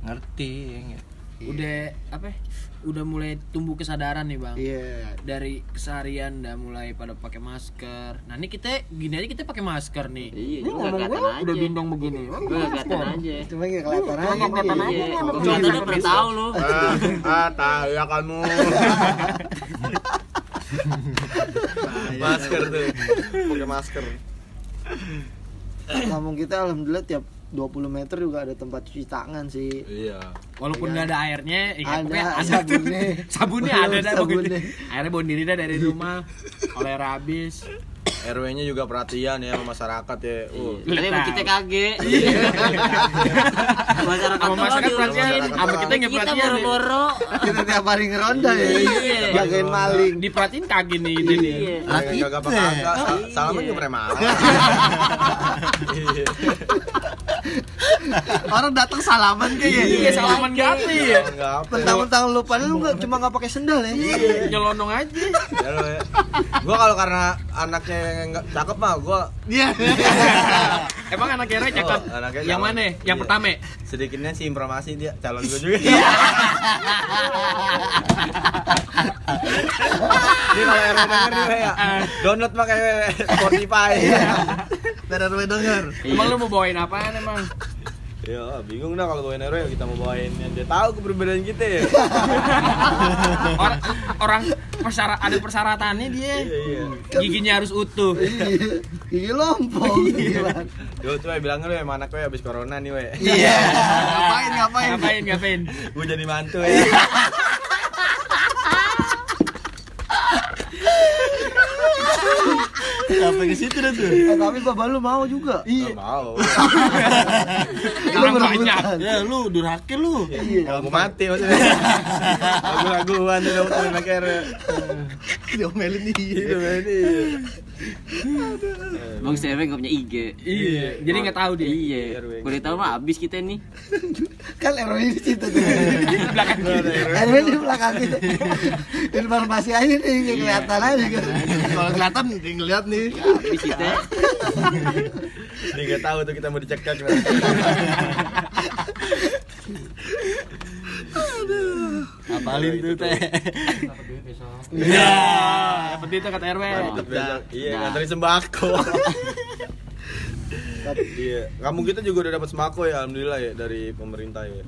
ngerti ya nggak? Udah apa? ya, Udah mulai tumbuh kesadaran nih bang. iya Dari keseharian udah mulai pada pakai masker. Nah ini kita gini aja kita pakai masker nih. Iya, Ini juga ngomong kelihatan gue aja. udah bindong begini. Gue kelihatan aja. cuma nggak kelihatan aja Nggak kelihatan aja. Iya, nggak kelihatan udah pernah tahu lu. Ah, ah tahu ya kamu. masker tuh. Pakai masker. Kampung kita alhamdulillah tiap 20 meter juga ada tempat cuci tangan sih. Iya. Walaupun nggak ada airnya, ya Ada, ada sabunnya. sabunnya ada dah Sabunnya. Airnya bawa diri dah dari rumah. Oleh habis. RW-nya juga perhatian ya sama masyarakat ya. Uh. Tapi Tahu. kita kaget. Masyarakat Sama masyarakat lagi- perhatian, sama kita nggak Kita perhatian. ya. boro-boro. Kita tiap hari ngeronda ya. Iya. Jagain maling. Diperhatiin kagak nih ini nih. Iya. Laki kagak apa kagak. Sa- Salaman juga. Iya. Orang datang salaman kayak Iya, salaman gati ya. Enggak apa. Mentang-mentang lu padahal lu nggak- cuma nggak pakai sendal ya. Nyelonong aja. Ya ya. Gua kalau karena anaknya yang enggak cakep mah gua Iya. Emang anak kira cakep. Oh, anaknya yang mana? Yang Iya. pertama. sedikitnya sih informasi dia calon gua juga. Ini kalau RW denger nih ya, download pakai Spotify. Dan RW denger Emang lu mau bawain apaan emang? Ya, bingung dah kalau bawain RW kita mau bawain yang dia tahu keberbedaan kita ya. Orang orang persyara, ada persyaratannya dia. Iya, iya. Giginya harus utuh. Iya. Gigi lompong. Gila. Yo tuh ya bilang lu emang anak gue habis corona nih we. Iya. Ngapain ngapain? Ngapain ngapain? Gue jadi mantu ya. Sampai ke situ dah tuh. Eh, tapi bapak lu mau juga. Iya. mau. Orang banyak. Ya lu durhaka lu. Iya. Kalau mau mati maksudnya. Lagu-laguan tuh udah anak RW. diomelin nih Iya, ini. Bang Sewe nggak punya IG. Iya. Jadi nggak tahu dia. Iya. Boleh tahu mah habis kita nih. Kan RW di situ tuh. Belakang kiri. RW di belakang kita. Informasi aja nih, nggak kelihatan aja kan. kalau kelihatan dia ngeliat nih Habis kita. Dia nggak tahu tuh kita mau dicekak. Apalin tuh teh. Iya. Dapat itu kata RW. Iya, nganterin sembako. Iya, kamu kita juga udah dapat sembako ya, alhamdulillah ya dari pemerintah ya.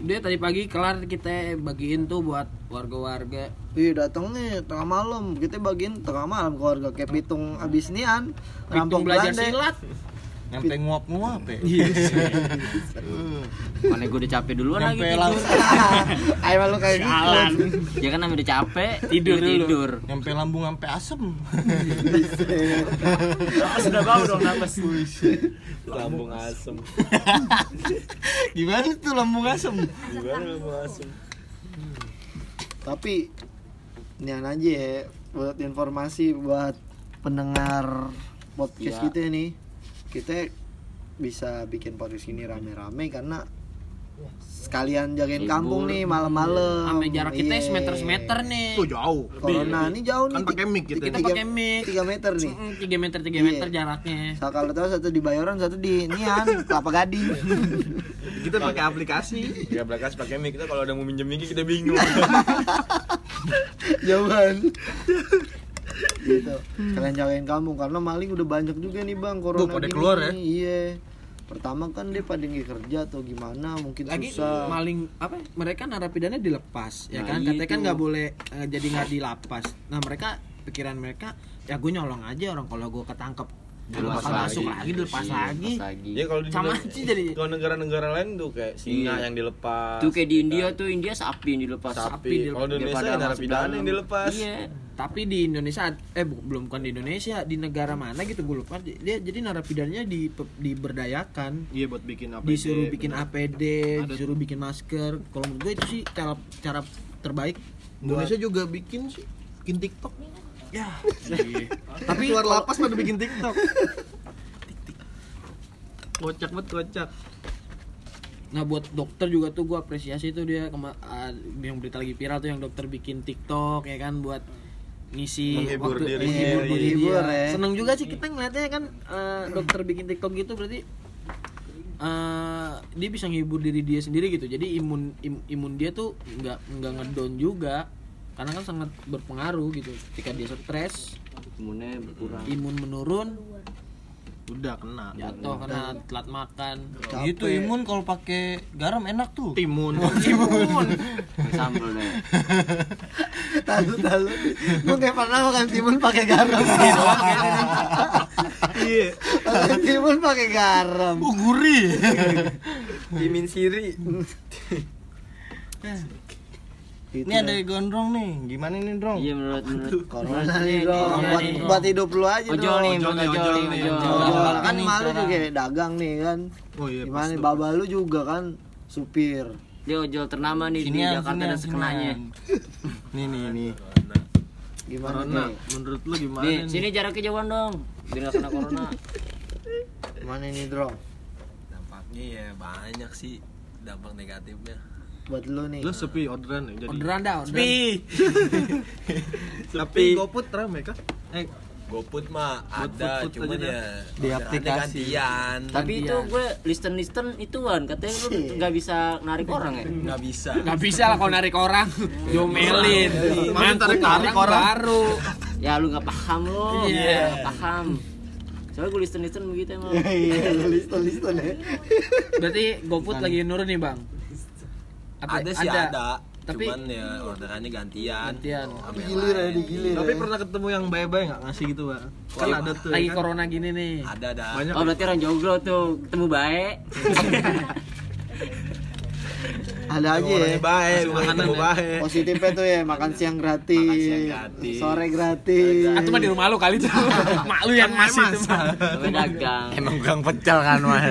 Dia tadi pagi kelar kita bagiin tuh buat warga-warga. Iya datang nih tengah malam kita bagiin tengah malam keluarga kayak pitung abis nian Hitung belajar silat. Nyampe nguap-nguap ya. Mana gue udah capek duluan lagi Nyampe tidur. langsung Ayo malu kayak gitu. Jalan. Ya kan namanya udah capek, Tidur dulu. tidur. nyampe lambung sampai asem. Napas udah bau dong napas Lambung asem. Gimana tuh lambung asem? Gimana lambung asem? Tapi nian aja ya buat informasi buat pendengar podcast Iya. kita nih. Kita bisa bikin podcast ini rame-rame karena sekalian jagain Libur. kampung nih malam-malam. Sampai jarak kita Iya. semeter semeter nih. tuh jauh Corona ini jauh nih. kan pakai mic gitu Kita Tiga- pakai mic. 3 meter nih. Tiga meter tiga Iya. meter jaraknya. So, kalau tahu satu di Bayoran, satu di Nian, Kelapa Gading. kita pakai aplikasi Ya belakang pakai mic kita kalau udah mau minjem mic kita bingung. Jauhan. Gitu. Kalian jagain kampung karena maling udah banyak juga nih bang corona. Tuh, pada gini. keluar ya? Iya. Pertama kan dia pada nggak kerja atau gimana mungkin Lagi susah. maling apa? Mereka narapidana dilepas, ya Nah, kan? Katanya kan nggak boleh eh, jadi nggak dilapas. Nah mereka pikiran mereka ya gue nyolong aja orang kalau gue ketangkep Dilepas lagi. masuk lagi dilepas lagi Pas lagi. Ya kalau di sama aja jadi kalau negara-negara lain tuh kayak singa Iya. yang dilepas. Tuh kayak di India tuh India sapi yang dilepas. Sapi sapi. dilepas. Kalau di Indonesia ya narapidana yang dilepas. Iya. tapi di Indonesia eh bu- belum bukan di Indonesia di negara mana gitu gue lupa dia jadi narapidanya di diberdayakan Iya buat bikin apa? disuruh bikin APD disuruh bikin masker kalau menurut gue itu sih cara cara terbaik Indonesia juga bikin sih, bikin TikTok. Ya Tapi keluar lapas pada bikin TikTok. kocak banget kocak. Nah buat dokter juga tuh gue apresiasi tuh dia kema- ah, yang berita lagi viral tuh yang dokter bikin TikTok ya kan buat ngisi Menghibur waktu diri menghibur diri Menghibur, dia. ya. Seneng juga sih kita ngeliatnya kan eh, dokter bikin TikTok gitu berarti eh, dia bisa ngehibur diri dia sendiri gitu. Jadi imun im- imun dia tuh nggak nggak ngedown juga karena kan sangat berpengaruh gitu. Ketika dia stres, Imunnya berkurang. imun menurun, Udah kena. jatuh karena telat makan. Gitu imun kalau pakai garam enak tuh. Timun. Sambel deh. Tahu tahu. Gue kayak pernah makan timun pakai garam. Iya. Timun pakai garam. Uh, gurih. Timin siri. Itu Ini ada gondrong nih. Gimana nih, Drong? Iya menurut menurut corona nih ini, dong. iya, Buat nih. buat hidup lu aja Ojol dong. nih, Ojol ojol nih, ojol ojol nih, nih, ojol. Ojol. Ojol. kan Nih, malu juga dagang nih kan. Oh iya. Gimana tuh. baba lu juga kan supir. Dia ojol ternama nih di Jakarta dan sekenanya. Nih nih nih. Gimana Corona, nih? menurut lu gimana Nih, nih? sini jaraknya jauhan dong. Biar nggak kena corona. Gimana ini, Bro? dampaknya ya banyak sih dampak negatifnya Buat lu nih. Lu sepi orderan ya jadi. Orderan dah, orderan. Tapi GoFood rame kah? Eh, GoFood mah ada cuman aja ya Di aplikasi. gantian Tapi itu gue listen listen ituan katanya lu nggak bisa narik orang ya. nggak bisa Gak bisa lah kalau narik orang Diomelin Mana Ngangkut tarik-tarik orang orang. baru Ya lu nggak paham lo. Iya. Nggak paham. Soalnya gue listen listen begitu emang. Iya, listen listen ya. Berarti GoFood lagi nurun nih bang Apa- ada sih ada, Tapi cuman ya orderannya gantian gantian Sama yang Gilir ya, digilir. tapi ya. pernah ketemu yang bye-bye nggak ngasih gitu, Bang? Kan ada tuh. Lagi kan? corona gini nih ada ada Banyak. Oh berarti orang joglo tuh ketemu baik. Ada aja ya. baik makanan baik Positifnya tuh ya makan siang gratis, Makan siang gratis. sore gratis. Ah, itu mah di rumah lu kali tuh Mak lu yang masih tuh Bang. Sampai dagang. Emang gang pecel kan mah.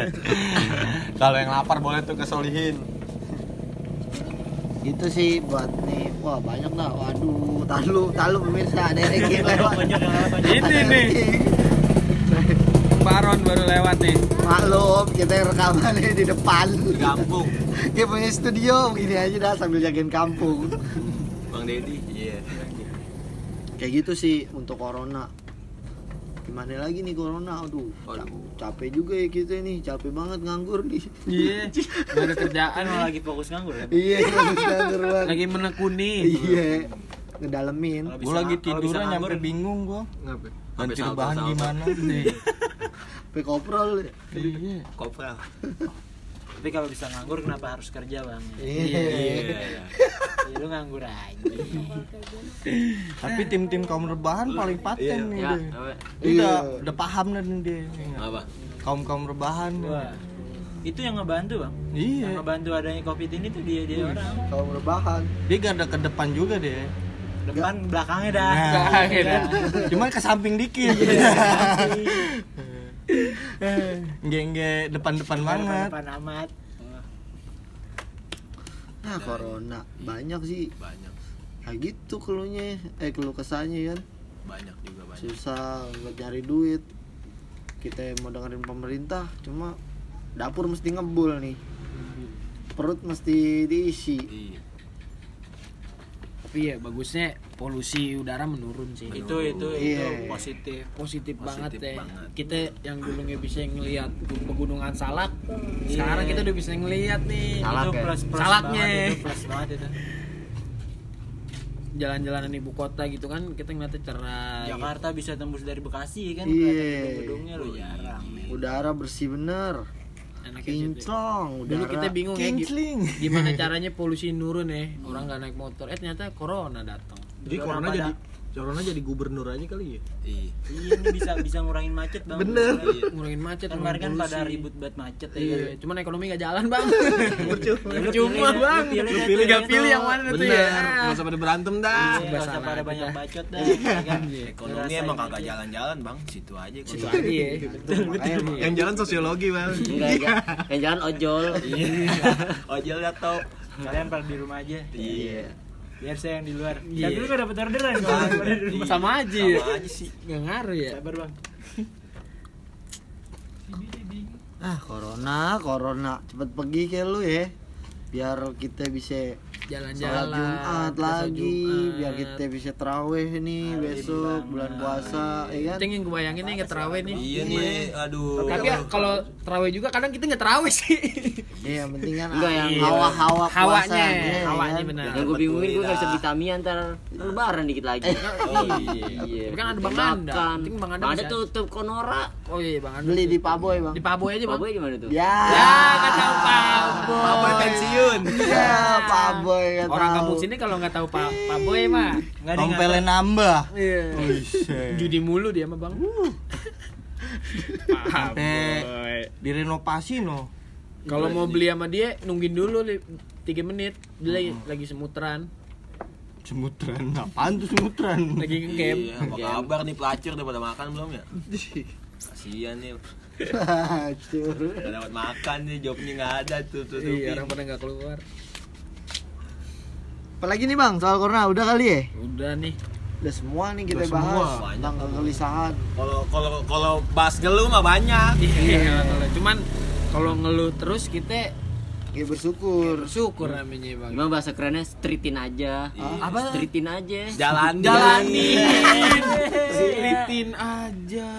Kalau yang lapar boleh tuh kesolihin. Itu sih buat nih, wah banyak dah. Waduh, talu, talu pemirsa ada yang lewat. Ini nih Baron baru lewat nih Maklum, kita yang rekaman nih di depan. kampung Kita punya studio begini aja dah sambil jagain kampung. bang Deddy iya Kayak gitu sih untuk corona. Gimana lagi nih corona? Aduh, cap- capek juga ya kita nih, capek banget nganggur nih. Iya Gak ada kerjaan nih. lagi fokus nganggur ya. Iya, nganggur banget. Lagi menekuni Iya, ngedalemin. Gue lagi tiduran nganggur, nyampe bingung gua. Ngapa? Ganti salto, bahan gimana nih? Pe koprol. Iya. kopral Tapi kalau bisa nganggur kenapa harus kerja bang? Iya. Ya, lu nganggur aja. Tapi tim-tim kaum rebahan paling paten nih Ya, dia. Dia Iya. udah udah paham dah nih dia. apa Kaum kaum rebahan. Wah. Itu yang ngebantu bang. Yang Iya. ngebantu adanya covid ini tuh dia dia orang. Kalau rebahan. Dia gak ada ke depan juga deh. Depan belakangnya dah. Nah, Iya. Cuman ke samping dikit. Nggak nggak depan-depan banget. Depan amat. Nah, corona banyak sih. banyak Nah gitu keluhnya, eh keluh kesahnya kan. banyak juga banyak Susah buat nyari duit. Kita yang mau dengerin pemerintah, cuma dapur mesti ngebul nih. Perut mesti diisi. iya Tapi ya bagusnya polusi udara menurun sih Itu itu itu Iya. positif. positif, banget Positif ya banget. kita yang dulu nggak bisa ngelihat pegunungan salak sekarang kita udah bisa ngelihat nih Salak itu ya? plus plus Salaknya. banget itu plus banget itu. jalan-jalanan ibu kota gitu kan kita ngeliatnya cerah gitu. Jakarta bisa tembus dari Bekasi kan Iya. kelihatan gedung-gedungnya lo jarang. Udara bersih bener. Enaknya. Kinclong, udara. dulu kita bingung ya Kincling. gimana caranya polusi nurun ya orang nggak naik motor eh ternyata corona datang Jadi corona jadi Corona jadi gubernur aja kali ya. Iya. Iya bisa bisa ngurangin macet bang. Bener. Iya. ngurangin macet Kan kemarin kan ngurangin pada ribut banget macet ya Iya, kan. cuman ekonomi gak jalan bang. Percuma. Ya, lu Cuma pilih, bang, lu pilih gak yang pilih yang mana tuh ya. nggak usah pada berantem dah. Iya, nggak usah pada banyak bacot dah. ya kan? Ekonomi emang kagak jalan-jalan bang, situ aja. Situ aja ya. Yang jalan sosiologi bang. Enggak, enggak. Yang jalan ojol. Ojol laptop. Kalian pada di rumah aja. Iya. Biar saya yang di luar. Iya. Tapi lu gak dapet orderan rumah. Sama aja ya. Sama aja sih. Gak ngaruh ya. Sabar bang. ah corona corona cepet pergi ke lu ya biar kita bisa Jalan-jalan. Jumat lagi Jumat. biar kita bisa teraweh nih besok bulan puasa ya kan Penting yang gue bayangin nih nggak terawih nih. Iya nih, aduh. Tapi ya, kalau terawih juga kadang kita nggak terawih sih. Iya, yang penting kan Enggak, yang hawa-hawa Hawanya, puasanya, ya hawanya benar. Yang gue bingungin gue gak bisa Betul, beli Tamiya ntar lebaran dikit lagi. Oh iya. Iya. Kan ada Bang Anda. Penting Bang Anda bisa- tutup Konora. Oh iya bang Anda. Beli di Paboy, Bang. di Paboy aja bang. Boy gimana tuh? Ya. Ya tahu Paboy. Paboy pensiun. Ya, Paboy kan Orang kampung sini kalau nggak tahu Pak Paboy mah. Nggak ada Tompelnya nambah. Iya. Judi mulu dia mah bang. Sampai direnovasi no. Kalau mau beli sama dia nungguin dulu li- tiga menit. Dia lagi, lagi semutran, Semutran. Apaan tuh semutran? lagi ngecamp. Iya, apa kabar nih pelacur udah pada makan belum ya? Kasihan nih. Hancur. Udah dapat makan nih, jobnya nggak ada tuh tuh. Iya orang pada nggak keluar. Apalagi nih, Bang, soal corona udah kali ya? Udah nih. Udah semua nih kita Udah semua. bahas tentang kegelisahan. Kalau kalau kalau bahas ngeluh mah banyak. Iya. kalau- Cuman kalau ngeluh terus kita Ya bersyukur. bersyukur namanya bang. Gimana bahasa kerennya streetin aja. Apa? Streetin aja. Jalan Jalanin. Iya. Selitin aja.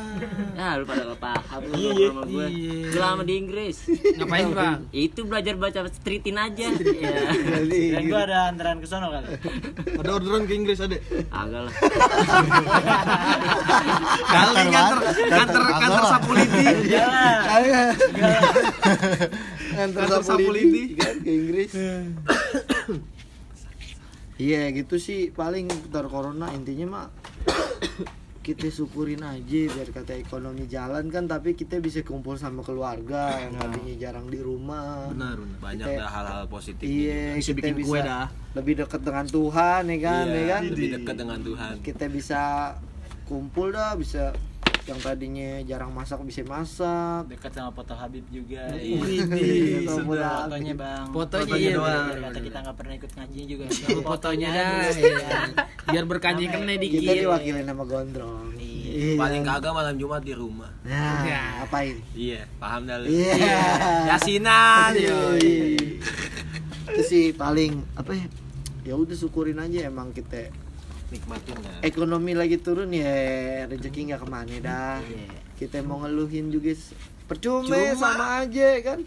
Ya lu pada gak paham lu Iya, ngobrol sama gue. iya. Gue lama di Inggris. Ngapain bang? Itu belajar baca streetin aja. Iya. Dan gua ada antaran ke sono kali. Ada orderan ke Inggris ada. Agak lah. Kali nganter nganter kantor Sapuliti. Nganter Kantor Sapuliti kan ke Inggris. Iya gitu sih paling putar corona intinya mah kita syukurin aja biar kata ekonomi jalan kan tapi kita bisa kumpul sama keluarga yang tadinya jarang di rumah Benar, benar. banyak Kita- dah hal-hal positif. iya Bisa kita bikin bisa kue dah. lebih dekat dengan Tuhan ya kan ya kan lebih dekat dengan Tuhan. kita bisa kumpul dah bisa yang tadinya jarang masak bisa masak Dekat sama foto Habib juga. Widih, Foto sudah. Fotonya bang. Fotonya iya. doang. Kata kita nggak pernah ikut ngaji juga. Fotonya dah. iya. Biar berkanya kena kita dikit. diwakilin sama gondrong iya. Paling kagak malam Jumat di rumah. nah Ya. ngapain Iya, paham dah lu. iya Yasinan. Itu sih paling apa ya ya udah syukurin aja emang kita Nikmatin dah. ekonomi lagi turun ya rezeki nggak ke mana dah kita mau ngeluhin juga percuma Cuma. sama aja kan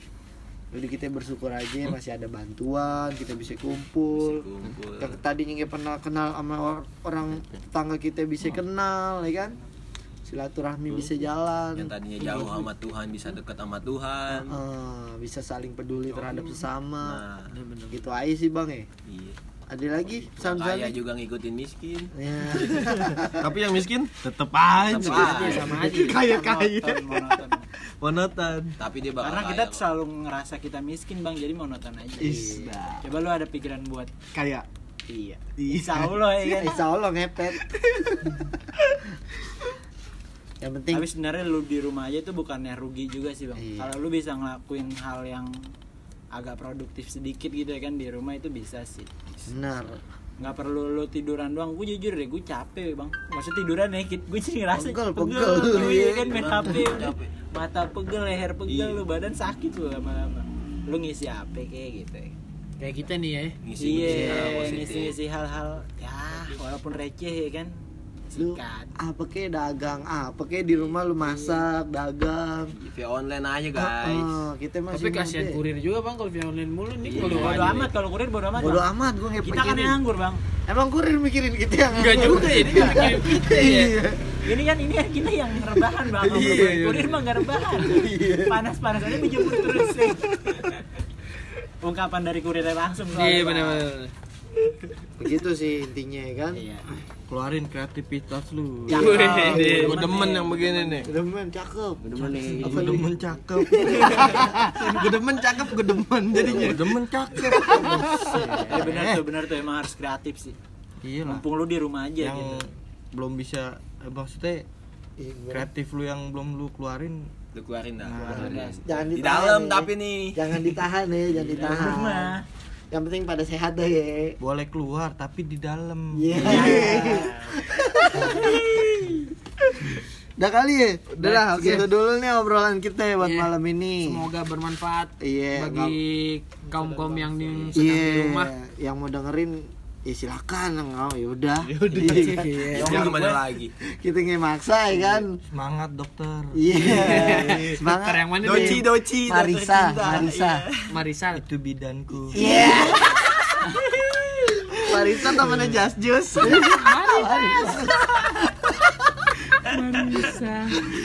jadi kita bersyukur aja masih ada bantuan kita bisa kumpul Kumpul. yang tadinya nggak pernah kenal sama or- orang tetangga kita bisa kenal ya kan silaturahmi bisa jalan Yang tadinya jauh sama Tuhan bisa dekat sama Tuhan. Eh, bisa saling peduli terhadap sesama Nah, gitu aja sih bang ya iya. Ada lagi pesan-pesan kaya juga ngikutin miskin. ya Tapi yang miskin tetep aja. Tetep aja. sama aja. Kaya kaya. Monoton, monoton. Monoton. Tapi dia bakal Karena kaya kita kok. selalu ngerasa kita miskin bang, jadi monoton aja. Is, dah. Coba lu ada pikiran buat Kaya. iya. Iya. Insya Allah ya kan. Insya Allah ngepet yang penting Tapi sebenarnya lu di rumah aja itu bukannya rugi juga sih bang. Iya. Kalau lu bisa ngelakuin hal yang agak produktif sedikit gitu ya kan di rumah itu bisa sih. benar nggak perlu lu tiduran doang gue jujur deh gue capek bang maksud tiduran ya gue jadi ngerasa Pegel, pegel, pegel. iya kan main hp mata pegel leher pegel Iya. lu badan sakit lu lama-lama lu ngisi hp kayak gitu ya. Kayak kita nih ya. Ngisi iya ngisi hal-hal ya walaupun receh ya kan lu sikat apa kek dagang apa kek di rumah lu masak dagang Via online aja guys. Ah, kita masih Tapi kasihan kurir juga bang kalau via online mulu nih. Iya. Kalau bodo aja amat kalau kurir bodo amat bodo Bang. amat gue kita kan yang nganggur bang emang kurir mikirin kita yang Enggak nganggur. juga ya, ini kan mikirin kita ya. Iya. ini kan ini kita yang rebahan bang Kalau Iya, iya. kurir mah nggak rebahan panas panas aja dijemur terus ya. ungkapan dari kurirnya langsung Iya benar-benar. Begitu sih intinya ya kan Iya. keluarin kreativitas lu Cakep. gue demen yang begini nih Demen cakep. Demen nih. gue demen cakep gue demen cakep gue demen jadinya gue demen cakep Eh, benar tuh benar tuh emang harus kreatif sih iya lah mumpung lu di rumah aja yang gitu belum bisa eh, maksudnya Iya, kreatif lu yang belum lu keluarin Lu keluarin dah. Jangan Di dalam ya. tapi nih. Jangan ditahan ya, jangan ditahan. Yang penting pada sehat deh ya. boleh keluar tapi di dalam Iya. Udah kali ya? Udah lah, gitu dulu nih obrolan kita ya buat Iya. malam ini. Semoga bermanfaat Iya, bagi kaum kaum yang sedang Iya, di rumah. yang mau dengerin ya silakan nggak ya udah. Iya. Yang gimana lagi? Kita nggak maksa ya kan. semangat dokter Iya. Dokter Semangat. yang mana Doci, nih? doci. dokter Marisa, cinta. Marisa. Marisa. itu bidanku Iya. Marisa temennya Just Juice. Marisa.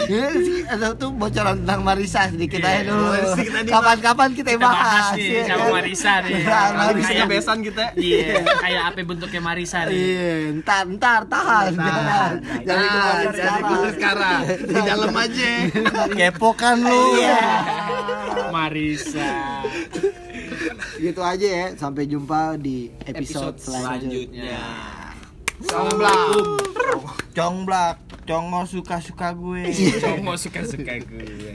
Ya, ada tuh bocoran tentang Marisa sedikit aja dulu. aja, Kapan-kapan kita Kita bahas bahas. nih ya sama? Marisa nih. Nah, Marisa. Kayak besan kita Iya, kayak apa bentuknya Marisa nih? Iya, ntar, ntar, tahan, jangan, jangan sekarang. keluar sekarang di dalam aja kepo kan lu Iya. Marisa. Gitu aja ya, sampai jumpa di episode, Episode selanjutnya. Assalamualaikum. congblak congo suka suka gue Cowok suka-suka gue.